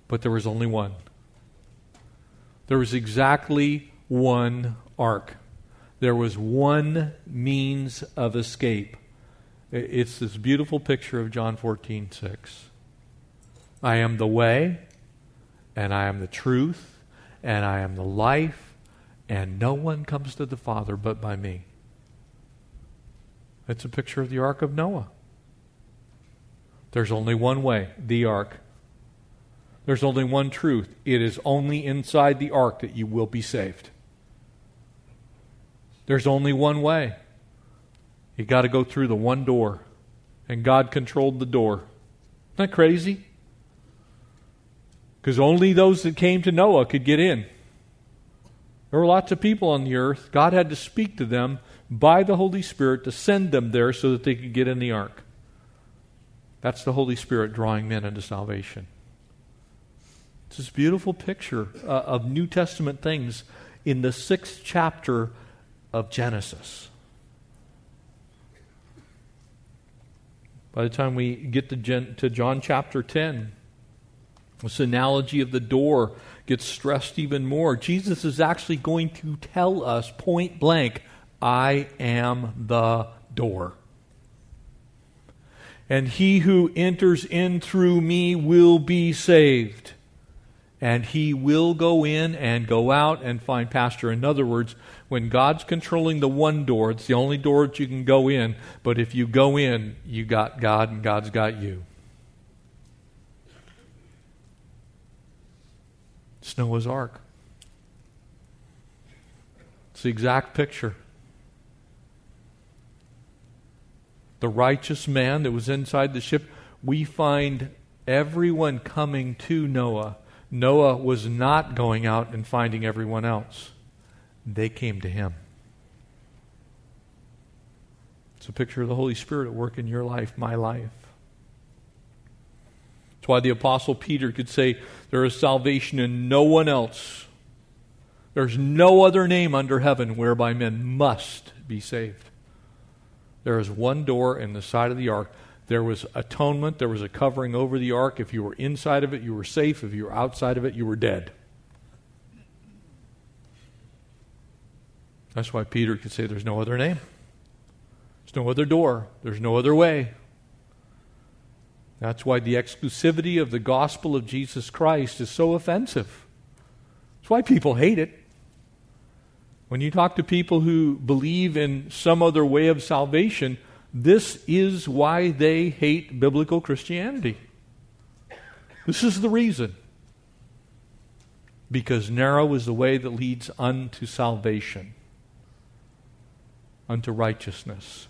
But there was only one. There was exactly one ark. There was one means of escape. It's this beautiful picture of John 14, 6. I am the way, and I am the truth, and I am the life, and no one comes to the Father but by me. It's a picture of the Ark of Noah. There's only one way, the ark. There's only one truth. It is only inside the ark that you will be saved. There's only one way. You got to go through the one door, and God controlled the door. Isn't that crazy? Because only those that came to Noah could get in. There were lots of people on the earth. God had to speak to them by the Holy Spirit to send them there so that they could get in the ark. That's the Holy Spirit drawing men into salvation. It's this beautiful picture uh, of New Testament things in the sixth chapter of Genesis. By the time we get to, Gen- to John chapter 10, this analogy of the door gets stressed even more. Jesus is actually going to tell us point blank, I am the door. And he who enters in through me will be saved. And he will go in and go out and find pasture. In other words, when God's controlling the one door, it's the only door that you can go in. But if you go in, you got God and God's got you. It's Noah's Ark. It's the exact picture. The righteous man that was inside the ship, we find everyone coming to Noah. Noah was not going out and finding everyone else, they came to him. It's a picture of the Holy Spirit at work in your life, my life. That's why the Apostle Peter could say, There is salvation in no one else. There's no other name under heaven whereby men must be saved. There is one door in the side of the ark. There was atonement, there was a covering over the ark. If you were inside of it, you were safe. If you were outside of it, you were dead. That's why Peter could say, There's no other name. There's no other door. There's no other way. That's why the exclusivity of the gospel of Jesus Christ is so offensive. That's why people hate it. When you talk to people who believe in some other way of salvation, this is why they hate biblical Christianity. This is the reason. Because narrow is the way that leads unto salvation, unto righteousness.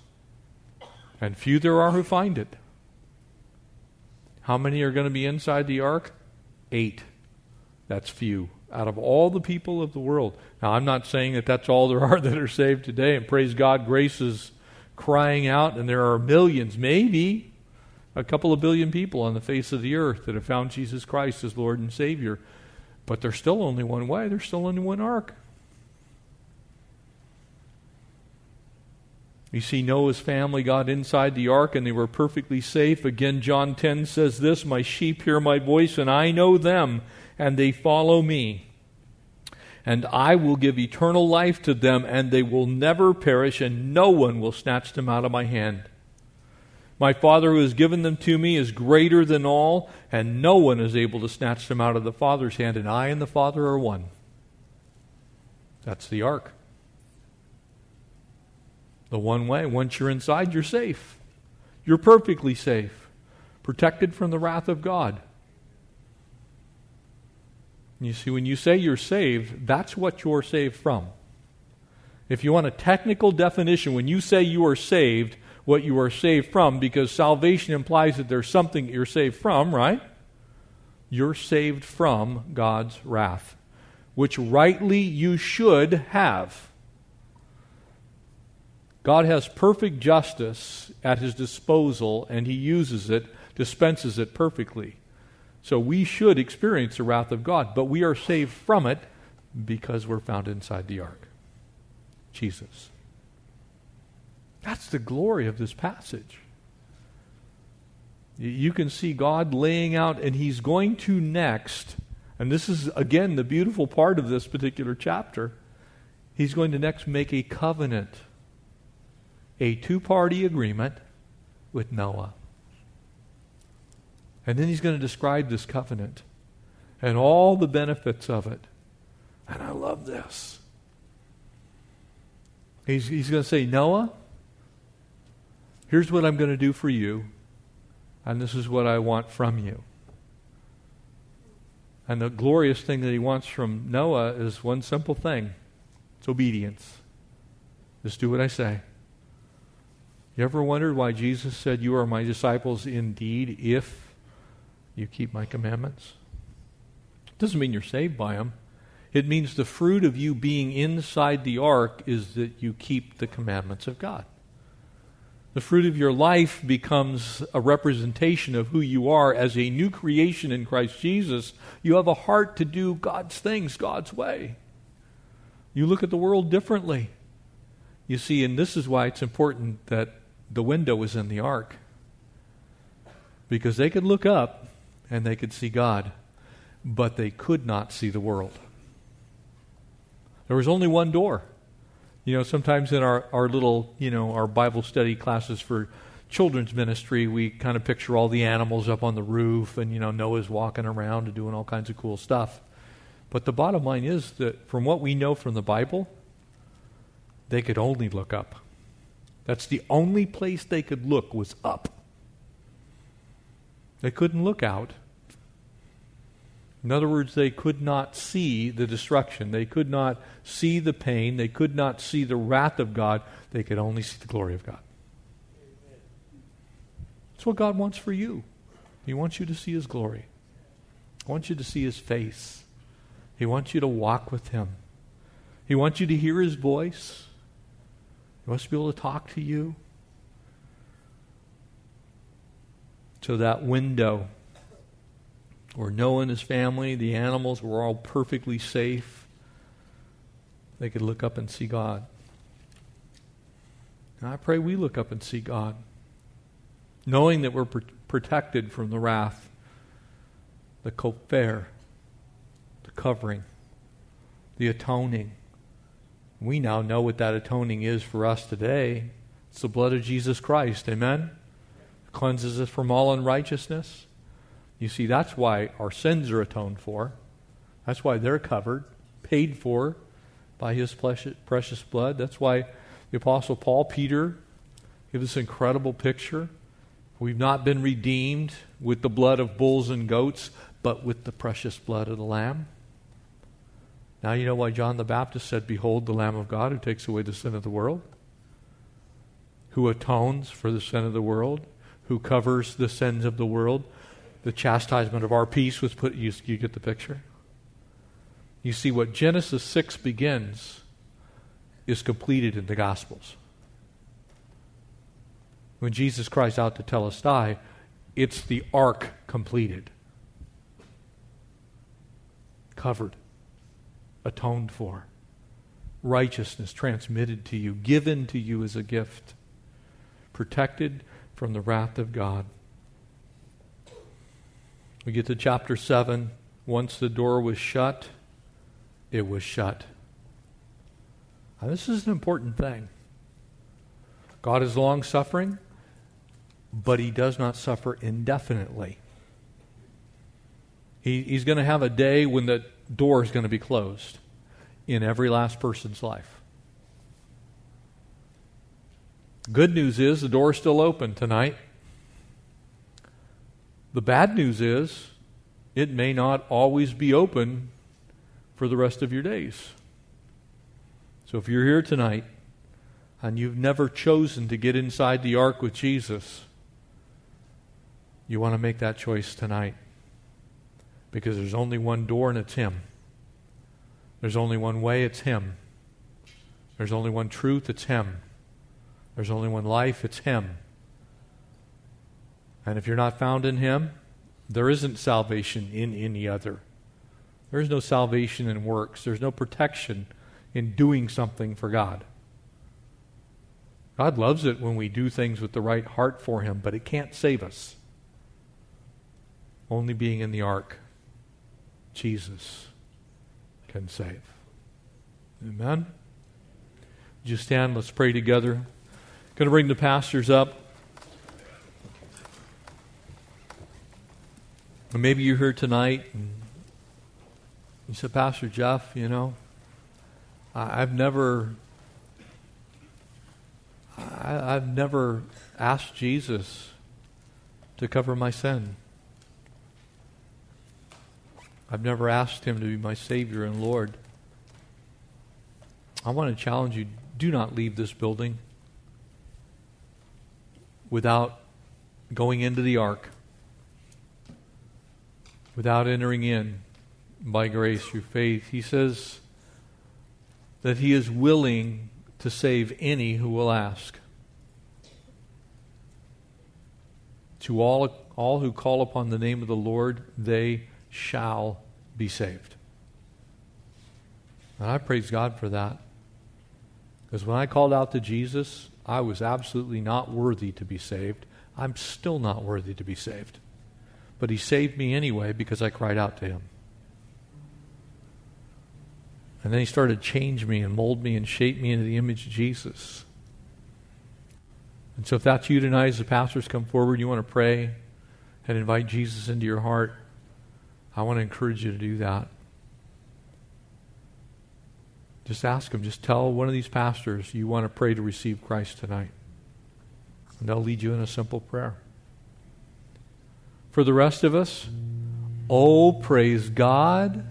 And few there are who find it. How many are going to be inside the ark? Eight. That's few out of all the people of the world. Now, I'm not saying that that's all there are that are saved today, and praise God, grace is crying out, and there are millions, maybe a couple of billion people on the face of the earth that have found Jesus Christ as Lord and Savior. But there's still only one way, there's still only one ark. You see, Noah's family got inside the ark and they were perfectly safe. Again, John 10 says this My sheep hear my voice, and I know them, and they follow me. And I will give eternal life to them, and they will never perish, and no one will snatch them out of my hand. My Father who has given them to me is greater than all, and no one is able to snatch them out of the Father's hand, and I and the Father are one. That's the ark. The one way. Once you're inside, you're safe. You're perfectly safe, protected from the wrath of God. You see, when you say you're saved, that's what you're saved from. If you want a technical definition, when you say you are saved, what you are saved from, because salvation implies that there's something you're saved from, right? You're saved from God's wrath, which rightly you should have. God has perfect justice at his disposal, and he uses it, dispenses it perfectly. So we should experience the wrath of God, but we are saved from it because we're found inside the ark. Jesus. That's the glory of this passage. You can see God laying out, and He's going to next, and this is, again, the beautiful part of this particular chapter. He's going to next make a covenant, a two party agreement with Noah. And then he's going to describe this covenant and all the benefits of it. And I love this. He's, he's going to say, Noah, here's what I'm going to do for you, and this is what I want from you. And the glorious thing that he wants from Noah is one simple thing it's obedience. Just do what I say. You ever wondered why Jesus said, You are my disciples indeed if you keep my commandments. It Doesn't mean you're saved by them. It means the fruit of you being inside the ark is that you keep the commandments of God. The fruit of your life becomes a representation of who you are as a new creation in Christ Jesus. You have a heart to do God's things God's way. You look at the world differently. You see, and this is why it's important that the window was in the ark. Because they could look up and they could see God, but they could not see the world. There was only one door. You know, sometimes in our, our little, you know, our Bible study classes for children's ministry, we kind of picture all the animals up on the roof and, you know, Noah's walking around and doing all kinds of cool stuff. But the bottom line is that from what we know from the Bible, they could only look up. That's the only place they could look was up. They couldn't look out. In other words, they could not see the destruction. They could not see the pain. They could not see the wrath of God. They could only see the glory of God. That's what God wants for you. He wants you to see His glory, He wants you to see His face, He wants you to walk with Him, He wants you to hear His voice, he wants to be able to talk to you. So that window where Noah and his family, the animals, were all perfectly safe, they could look up and see God. And I pray we look up and see God, knowing that we're pr- protected from the wrath, the kofar, the covering, the atoning. We now know what that atoning is for us today. It's the blood of Jesus Christ. Amen? Cleanses us from all unrighteousness. You see, that's why our sins are atoned for. That's why they're covered, paid for by his precious blood. That's why the Apostle Paul, Peter, give this incredible picture. We've not been redeemed with the blood of bulls and goats, but with the precious blood of the Lamb. Now you know why John the Baptist said, Behold the Lamb of God who takes away the sin of the world, who atones for the sin of the world, who covers the sins of the world. The chastisement of our peace was put, you, you get the picture? You see, what Genesis 6 begins is completed in the Gospels. When Jesus cries out to tell us Telestai, it's the ark completed, covered, atoned for, righteousness transmitted to you, given to you as a gift, protected from the wrath of God. We get to chapter 7. Once the door was shut, it was shut. Now, this is an important thing. God is long suffering, but he does not suffer indefinitely. He, he's going to have a day when the door is going to be closed in every last person's life. Good news is the door is still open tonight. The bad news is it may not always be open for the rest of your days. So if you're here tonight and you've never chosen to get inside the ark with Jesus, you want to make that choice tonight. Because there's only one door and it's Him. There's only one way, it's Him. There's only one truth, it's Him. There's only one life, it's Him. And if you're not found in Him, there isn't salvation in any other. There is no salvation in works. There's no protection in doing something for God. God loves it when we do things with the right heart for Him, but it can't save us. Only being in the ark, Jesus can save. Amen? Would you stand? Let's pray together. Going to bring the pastors up. Maybe you're here tonight and you said, Pastor Jeff, you know, I've never, I, have never asked Jesus to cover my sin. I've never asked him to be my Savior and Lord. I want to challenge you do not leave this building without going into the ark, without entering in by grace through faith. He says, that he is willing to save any who will ask. To all, all who call upon the name of the Lord, they shall be saved. And I praise God for that. Because when I called out to Jesus, I was absolutely not worthy to be saved. I'm still not worthy to be saved. But he saved me anyway because I cried out to him. And then he started to change me and mold me and shape me into the image of Jesus. And so if that's you tonight as the pastors come forward, you want to pray and invite Jesus into your heart, I want to encourage you to do that. Just ask them. Just tell one of these pastors you want to pray to receive Christ tonight. And they'll lead you in a simple prayer. For the rest of us, oh, praise God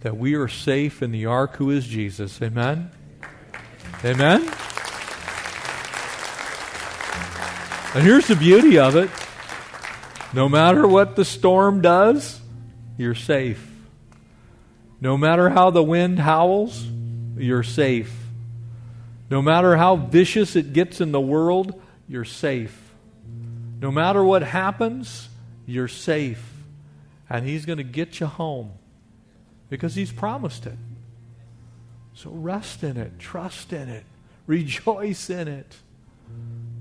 that we are safe in the ark who is Jesus. Amen? Amen? And here's the beauty of it no matter what the storm does, you're safe. No matter how the wind howls, you're safe. No matter how vicious it gets in the world, you're safe. No matter what happens, You're safe. And He's going to get you home because He's promised it. So rest in it, trust in it, rejoice in it.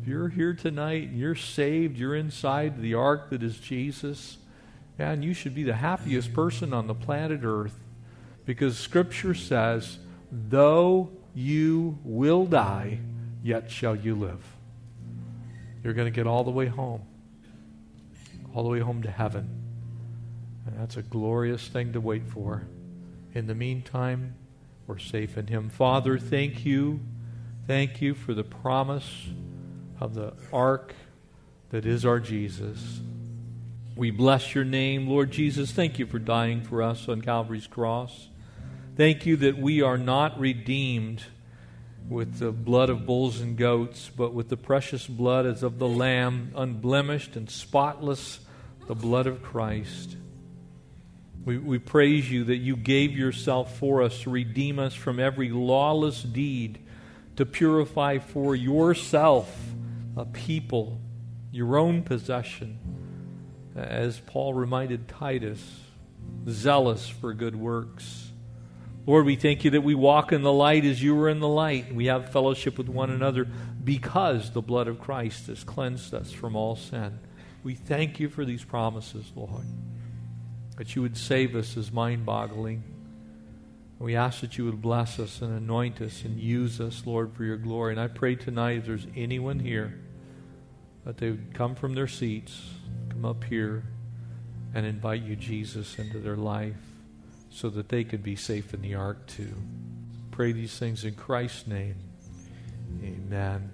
If you're here tonight and you're saved, you're inside the ark that is Jesus, and you should be the happiest person on the planet Earth because Scripture says, though you will die, yet shall you live. You're going to get all the way home, all the way home to heaven. And that's a glorious thing to wait for. In the meantime, we're safe in Him. Father, thank you. Thank you for the promise of the ark that is our Jesus. We bless your name, Lord Jesus. Thank you for dying for us on Calvary's cross. Thank you that we are not redeemed with the blood of bulls and goats, but with the precious blood as of the Lamb, unblemished and spotless, the blood of Christ. We, we praise you that you gave yourself for us to redeem us from every lawless deed, to purify for yourself a people, your own possession, as Paul reminded Titus, zealous for good works. Lord, we thank you that we walk in the light as you were in the light. We have fellowship with one another because the blood of Christ has cleansed us from all sin. We thank you for these promises, Lord that you would save us is mind boggling. We ask that you would bless us and anoint us and use us, Lord, for your glory. And I pray tonight, if there's anyone here, that they would come from their seats, come up here, and invite you, Jesus, into their life so that they could be safe in the ark too. Pray these things in Christ's name. Amen.